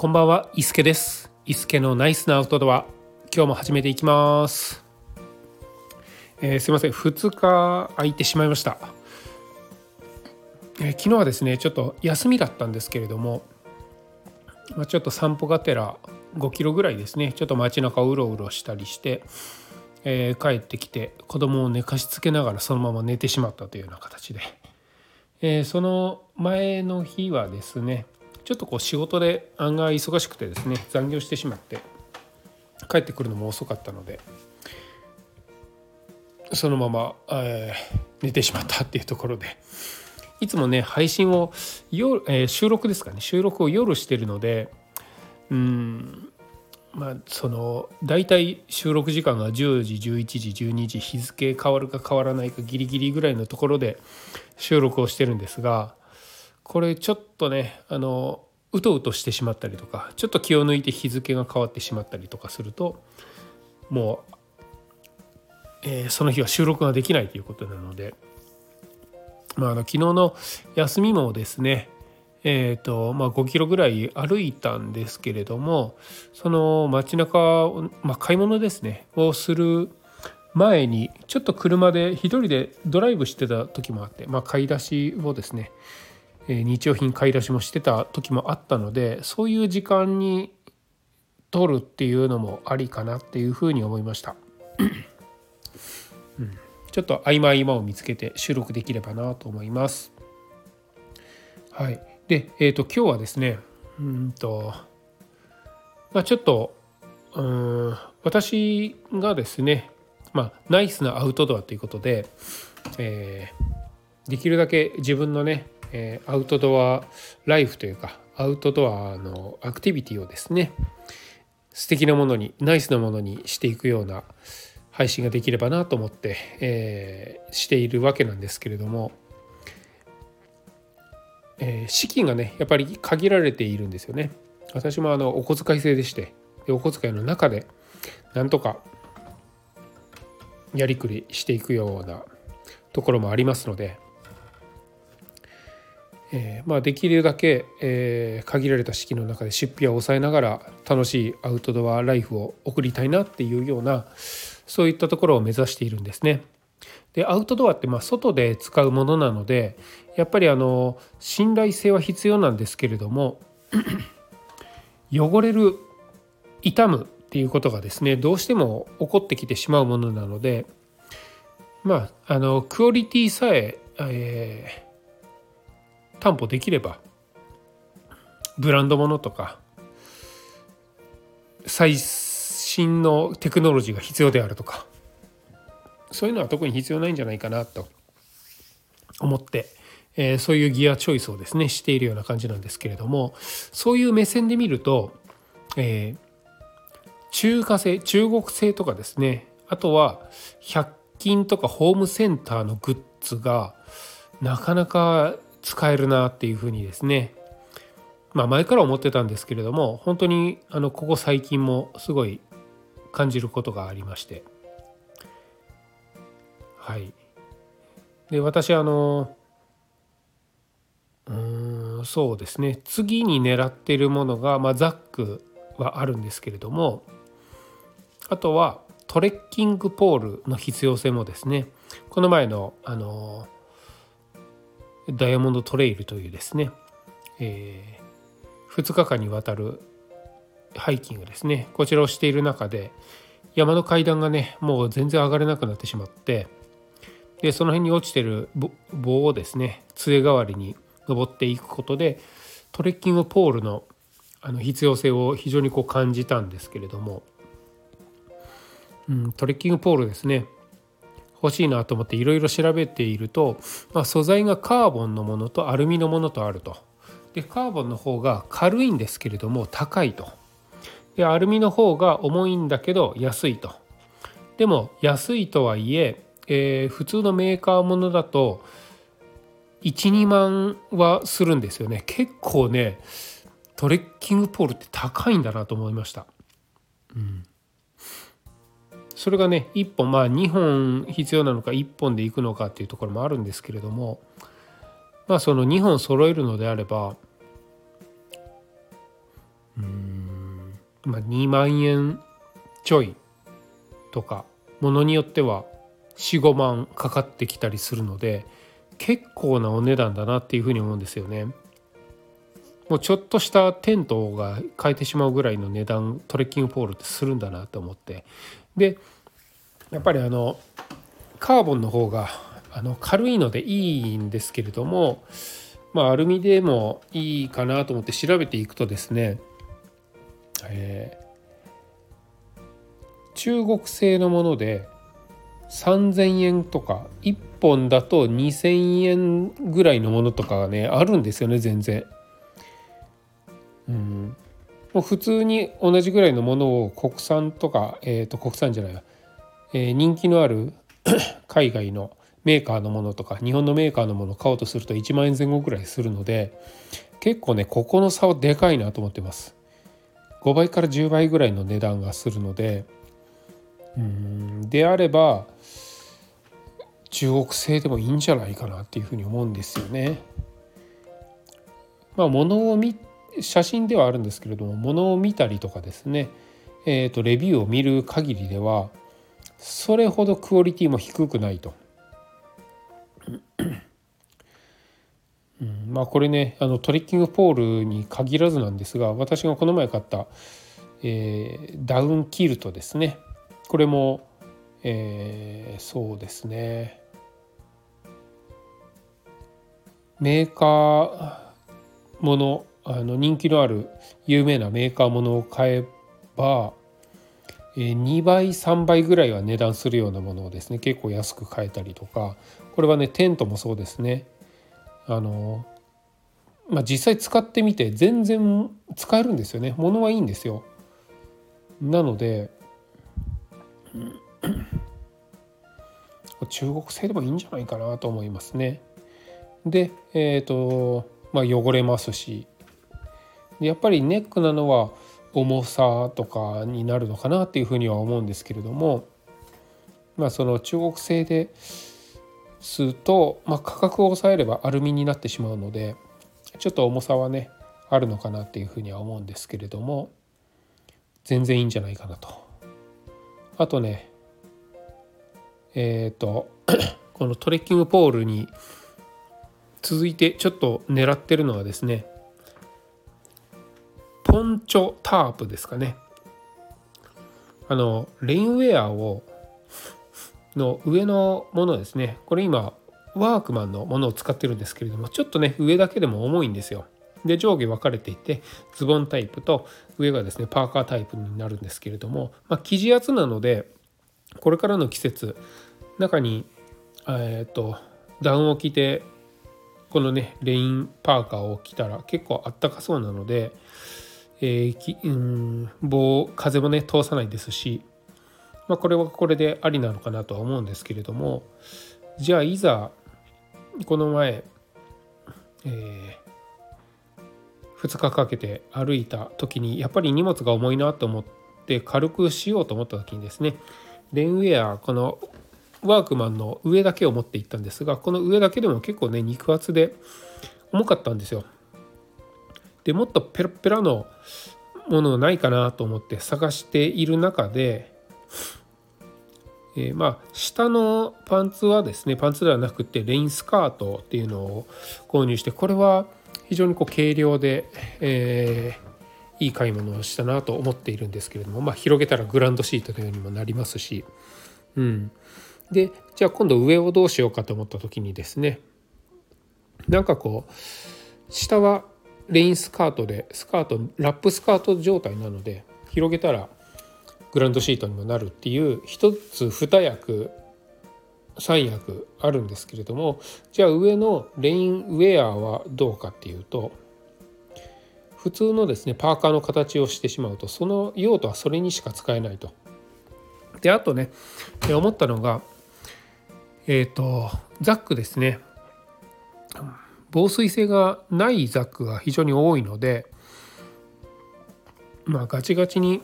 こんばんは、伊助です。伊助のナイスなアウトドア。今日も始めていきます。えーすいません、2日空いてしまいました。えー昨日はですね、ちょっと休みだったんですけれども、まあ、ちょっと散歩がてら5キロぐらいですね、ちょっと街中をうろうろしたりして、えー帰ってきて子供を寝かしつけながらそのまま寝てしまったというような形で、えーその前の日はですねちょっとこう仕事で案外忙しくてですね残業してしまって帰ってくるのも遅かったのでそのまま、えー寝てしまったっていうところでいつもね配信を夜、えー収録ですかね収録を夜してるのでうんまあその大体収録時間が10時11時12時日付変わるか変わらないかギリギリぐらいのところで収録をしてるんですがこれちょっとねあのうとうとしてしまったりとかちょっと気を抜いて日付が変わってしまったりとかするともう、えーその日は収録ができないということなので、まあ、あの昨日の休みもですねえーとまあ、5キロぐらい歩いたんですけれどもその街中を、まあ、買い物ですねをする前にちょっと車で一人でドライブしてた時もあって、まあ、買い出しをですね、日用品買い出しもしてた時もあったのでそういう時間に取るっていうのもありかなっていうふうに思いました。うんちょっと合間合間を見つけて収録できればなと思います。はい、で、えー、と今日はですねうんと、まあ、ちょっとうん私がですね、まあ、ナイスなアウトドアということで、えーできるだけ自分のね、えーアウトドアライフというかアウトドアのアクティビティをですね素敵なものにナイスなものにしていくような配信ができればなと思って、えーしているわけなんですけれども、えー資金がねやっぱり限られているんですよね。私もあのお小遣い制でしてでお小遣いの中でなんとかやりくりしていくようなところもありますので、えーまあ、できるだけ、えー限られた資金の中で出費を抑えながら楽しいアウトドアライフを送りたいなっていうようなそういったところを目指しているんですね。でアウトドアってまあ外で使うものなのでやっぱりあの信頼性は必要なんですけれども汚れる傷むっていうことがですねどうしても起こってきてしまうものなのでまああのクオリティさええー担保できればブランドものとか最新のテクノロジーが必要であるとかそういうのは特に必要ないんじゃないかなと思って、えーそういうギアチョイスをですねしているような感じなんですけれどもそういう目線で見ると、えー中華製中国製とかですねあとは100均とかホームセンターのグッズがなかなか使えるなっていうふうにですねまあ前から思ってたんですけれども本当にあのここ最近もすごい感じることがありまして。はい。で私あのうんそうですね。次に狙ってるものが、まあ、ザックはあるんですけれどもあとはトレッキングポールの必要性もですねこの前のあのダイヤモンドトレイルというですね、え2日間にわたるハイキングですね。こちらをしている中で山の階段がねもう全然上がれなくなってしまってでその辺に落ちてる棒をですね杖代わりに登っていくことでトレッキングポールのあの必要性を非常にこう感じたんですけれども、うん、トレッキングポールですね。欲しいなと思っていろいろ調べていると、まあ、素材がカーボンのものとアルミのものとあると。でカーボンの方が軽いんですけれども高いと。でアルミの方が重いんだけど安いと。でも安いとはいええー普通のメーカーものだと12万はするんですよね結構ねトレッキングポールって高いんだなと思いました。うんそれがね1本まあ2本必要なのか1本でいくのかっていうところもあるんですけれどもまあその2本揃えるのであればうんまあ2万円ちょいとかものによっては45万かかってきたりするので結構なお値段だなっていうふうに思うんですよね。もうちょっとしたテントが買えてしまうぐらいの値段トレッキングポールってするんだなと思ってでやっぱりあのカーボンの方があの軽いのでいいんですけれどもまあアルミでもいいかなと思って調べていくとですね、えー、中国製のもので3,000円とか1本だと2,000円ぐらいのものとかがねあるんですよね全然。うん、もう普通に同じぐらいのものを国産とか、えー、と国産じゃない、えー、人気のある 海外のメーカーのものとか日本のメーカーのものを買おうとすると1万円前後ぐらいするので結構ねここの差はでかいなと思ってます。5倍から10倍ぐらいの値段がするのでうん。であれば中国製でもいいんじゃないかなっていうふうに思うんですよね。まあ物を見写真ではあるんですけれども物を見たりとかですね、えーと、レビューを見る限りではそれほどクオリティも低くないと。うん、まあこれねあのトレッキングポールに限らずなんですが私がこの前買った、えー、ダウンキルトですねこれも、えー、そうですねメーカーものあの人気のある有名なメーカーものを買えばえ2倍3倍ぐらいは値段するようなものをですね結構安く買えたりとかこれはねテントもそうですね。あのまあ実際使ってみて全然使えるんですよね。物はいいんですよ。なので中国製でもいいんじゃないかなと思いますね。でえっ、ー、とまあ汚れますしやっぱりネックなのは重さとかになるのかなっていうふうには思うんですけれどもまあその中国製ですると、まあ、価格を抑えればアルミになってしまうのでちょっと重さはねあるのかなっていうふうには思うんですけれども全然いいんじゃないかなと。あとねえっ、ー、とこのトレッキングポールに続いてちょっと狙ってるのはですねポンチョタープですかね。あのレインウェアをの上のものですね。これ今ワークマンのものを使ってるんですけれどもちょっとね上だけでも重いんですよ。で上下分かれていてズボンタイプと上がですねパーカータイプになるんですけれども、まあ、生地厚なのでこれからの季節中にえっ、ー、とダウンを着てこのねレインパーカーを着たら結構あったかそうなのでえー、きうん棒風もね通さないですし、まあ、これはこれでありなのかなとは思うんですけれどもじゃあいざこの前、えー、2日かけて歩いた時にやっぱり荷物が重いなと思って軽くしようと思った時にですねレンウェアこのワークマンの上だけを持っていったんですがこの上だけでも結構ね肉厚で重かったんですよ。でもっとペラペラのものないかなと思って探している中で、えー、まあ下のパンツはですねパンツではなくてレインスカートっていうのを購入してこれは非常にこう軽量で、えー、いい買い物をしたなと思っているんですけれども、まあ、広げたらグランドシートのようにもなりますし、うん、でじゃあ今度上をどうしようかと思った時にですねなんかこう下はレインスカートでスカートラップスカート状態なので広げたらグランドシートにもなるっていう一つ二役三役あるんですけれどもじゃあ上のレインウェアはどうかっていうと普通のですねパーカーの形をしてしまうとその用途はそれにしか使えないと。であとね思ったのがえっ、ー、とザックですね防水性がないザックが非常に多いのでまあガチガチに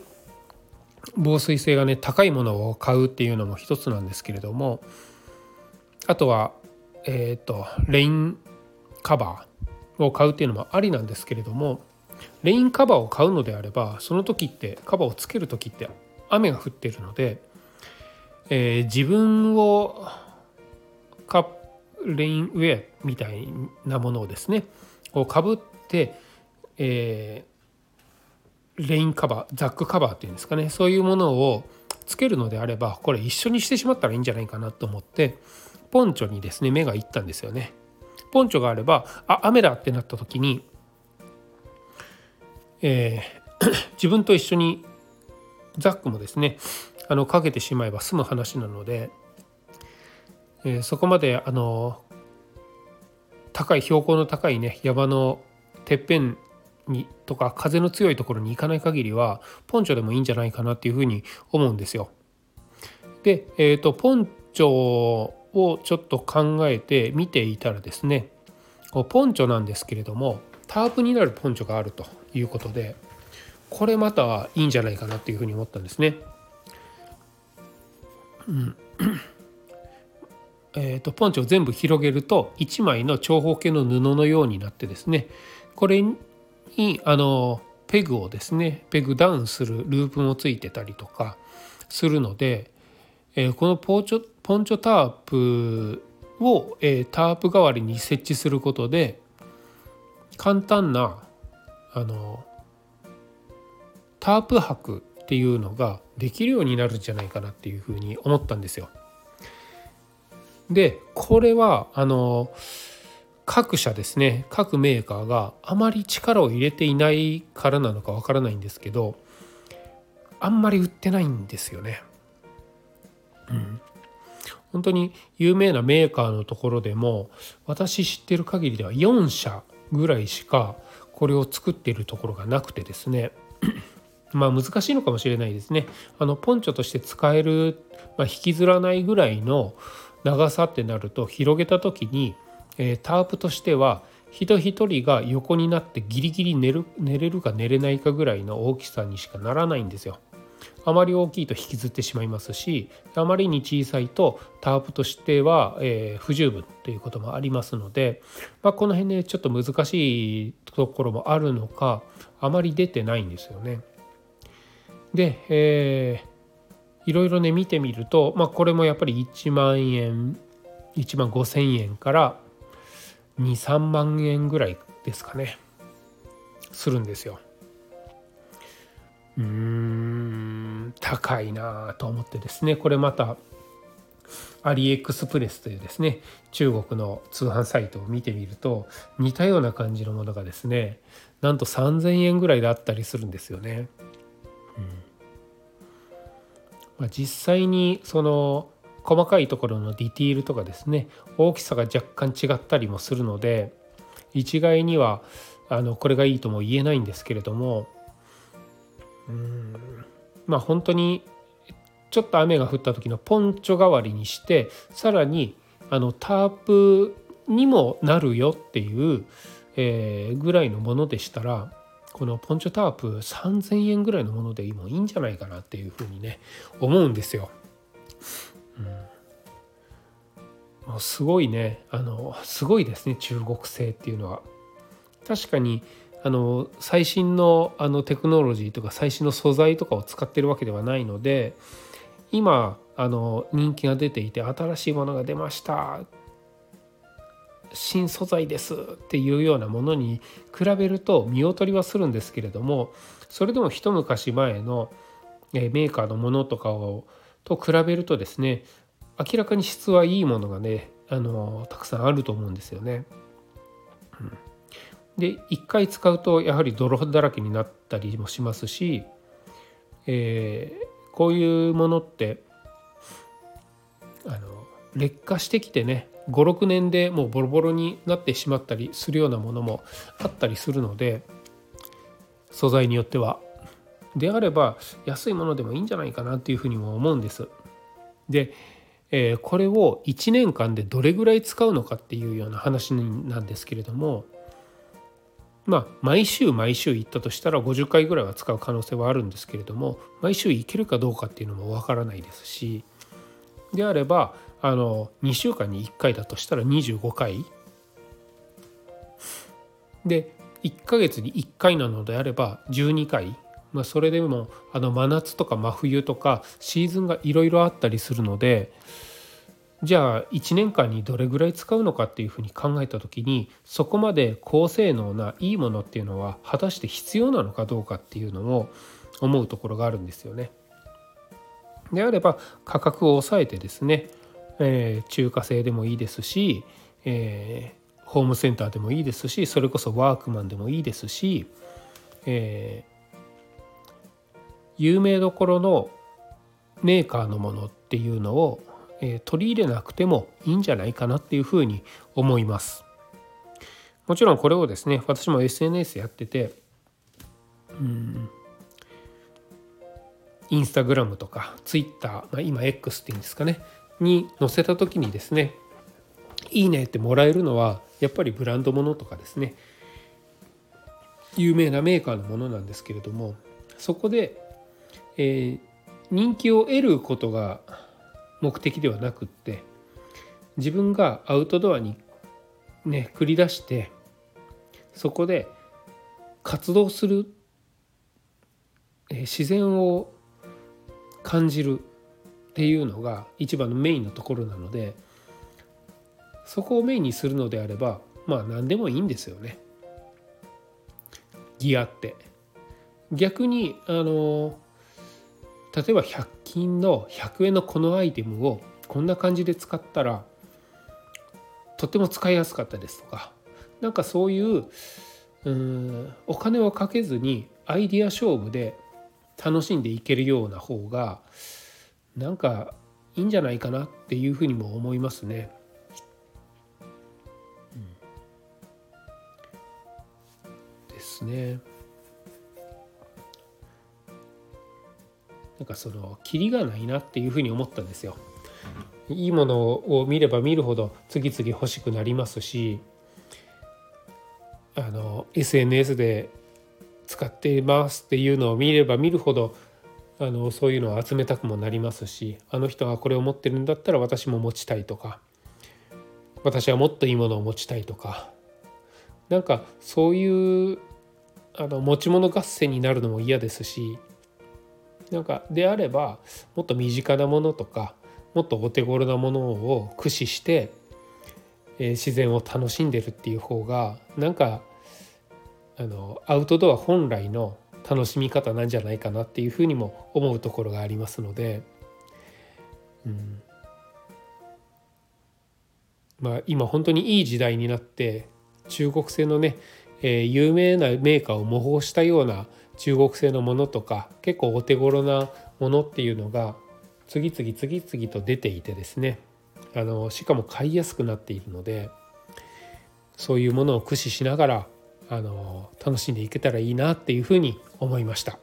防水性がね高いものを買うっていうのも一つなんですけれどもあとはえっ、とレインカバーを買うっていうのもありなんですけれどもレインカバーを買うのであればその時ってカバーをつける時って雨が降ってるので、えー、自分をかレインウェアみたいなものをですねこうかぶって、えー、レインカバーザックカバーっていうんですかねそういうものをつけるのであればこれ一緒にしてしまったらいいんじゃないかなと思ってポンチョにですね目がいったんですよね。ポンチョがあればあ雨だってなった時に、えー、自分と一緒にザックもですねあのかけてしまえば済む話なので、えー、そこまであの高い標高の高いね山のてっぺんにとか風の強いところに行かない限りはポンチョでもいいんじゃないかなっていうふうに思うんですよ。で、えーと、ポンチョをちょっと考えて見ていたらですねポンチョなんですけれどもタープになるポンチョがあるということでこれまたいいんじゃないかなっていうふうに思ったんですね。うんえーと、ポンチョを全部広げると1枚の長方形の布のようになってですねこれにあのペグをですねペグダウンするループもついてたりとかするので、えー、このポンチョポンチョタープを、えー、タープ代わりに設置することで簡単なあのタープ泊っていうのができるようになるんじゃないかなっていうふうに思ったんですよ。でこれはあの各社ですね各メーカーがあまり力を入れていないからなのかわからないんですけどあんまり売ってないんですよね。うん、本当に有名なメーカーのところでも私知ってる限りでは4社ぐらいしかこれを作っているところがなくてですねまあ難しいのかもしれないですね。あのポンチョとして使える、まあ、引きずらないぐらいの長さってなると広げた時に、えー、タープとしては人一人が横になってギリギリ寝る寝れるか寝れないかぐらいの大きさにしかならないんですよ。あまり大きいと引きずってしまいますしあまりに小さいとタープとしては、えー、不十分ということもありますので、まあ、この辺ねちょっと難しいところもあるのかあまり出てないんですよね。で、えー、いろいろね見てみると、まあ、これもやっぱり1万円1万5,000円から23万円ぐらいですかねするんですよ。うーん高いなと思ってですねこれまたアリエクスプレスというですね中国の通販サイトを見てみると似たような感じのものがですねなんと3,000円ぐらいであったりするんですよね。うんまあ、実際にその細かいところのディティールとかですね大きさが若干違ったりもするので一概にはあのこれがいいとも言えないんですけれどもうんまあ本当にちょっと雨が降った時のポンチョ代わりにしてさらにあのタープにもなるよっていう、えー、ぐらいのものでしたらこのポンチョタープ3000円ぐらいのものでもいいんじゃないかなっていうふうにね思うんですよ。うん、もうすごいねあのすごいですね中国製っていうのは。確かにあの最新のあのテクノロジーとか最新の素材とかを使ってるわけではないので今あの人気が出ていて新しいものが出ました新素材ですっていうようなものに比べると見劣りはするんですけれどもそれでも一昔前のメーカーのものとかをと比べるとですね明らかに質はいいものがねあのたくさんあると思うんですよね。うん、で一回使うとやはり泥だらけになったりもしますし、えー、こういうものってあの劣化してきてね56年でもうボロボロになってしまったりするようなものもあったりするので素材によっては。であれば安いものでもいいんじゃないかなっていうふうにも思うんです。で、えー、これを1年間でどれぐらい使うのかっていうような話なんですけれどもまあ毎週毎週行ったとしたら50回ぐらいは使う可能性はあるんですけれども毎週行けるかどうかっていうのもわからないですしであればあの2週間に1回だとしたら25回で1ヶ月に1回なのであれば12回、まあ、それでもあの真夏とか真冬とかシーズンがいろいろあったりするのでじゃあ1年間にどれぐらい使うのかっていうふうに考えた時にそこまで高性能ないいものっていうのは果たして必要なのかどうかっていうのを思うところがあるんですよね。であれば価格を抑えてですね、えー、中華製でもいいですし、えー、ホームセンターでもいいですしそれこそワークマンでもいいですし、えー、有名どころのメーカーのものっていうのをえ取り入れなくてもいいんじゃないかなっていうふうに思います。もちろんこれをですね私も SNS やっててうんインスタグラムとかツイッター、まあ、今 X っていうんですかねに載せた時にですねいいねってもらえるのはやっぱりブランドものとかですね有名なメーカーのものなんですけれどもそこで、えー、人気を得ることが目的ではなくって自分がアウトドアにね繰り出してそこで活動する、え自然を感じるっていうのが一番のメインのところなのでそこをメインにするのであればまあ何でもいいんですよね。ギアって。逆にあの例えば100均の100円のこのアイテムをこんな感じで使ったらとても使いやすかったですとかなんかそういううんお金をかけずにアイディア勝負で楽しんでいけるような方がなんかいいんじゃないかなっていうふうにも思いますね。うん、ですね。なんかそのキリがないなっていうふうに思ったんですよ。いいものを見れば見るほど次々欲しくなりますしあの SNS で使ってますっていうのを見れば見るほどあのそういうのを集めたくもなりますしあの人がこれを持ってるんだったら私も持ちたいとか私はもっといいものを持ちたいとかなんかそういうあの持ち物合戦になるのも嫌ですしなんかであればもっと身近なものとかもっとお手頃なものを駆使して、えー、自然を楽しんでるっていう方がなんかあのアウトドア本来の楽しみ方なんじゃないかなっていうふうにも思うところがありますので、うん、まあ今本当にいい時代になって中国製のね、えー、有名なメーカーを模倣したような中国製のものとか結構お手頃なものっていうのが次々次々と出ていてですね。あのしかも買いやすくなっているのでそういうものを駆使しながらあの楽しんでいけたらいいなっていうふうに思いました。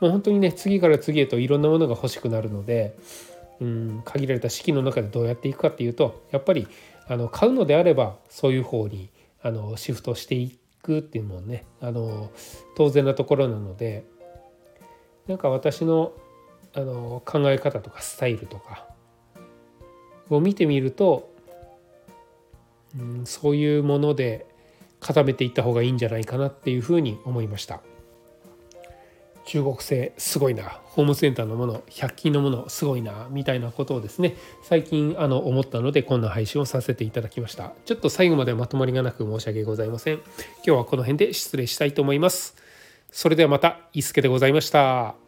もう本当にね次から次へといろんなものが欲しくなるのでうん限られた式の中でどうやっていくかっていうとやっぱりあの買うのであればそういう方にあのシフトしていくっていうのもねあの当然なところなのでなんか私のあの考え方とかスタイルとかを見てみると、うん、そういうもので固めていった方がいいんじゃないかなっていうふうに思いました。中国製すごいな。ホームセンターのもの100均のものすごいなみたいなことをですね最近あの思ったのでこんな配信をさせていただきました。ちょっと最後までまとまりがなく申し訳ございません。今日はこの辺で失礼したいと思います。それではまた伊助でございました。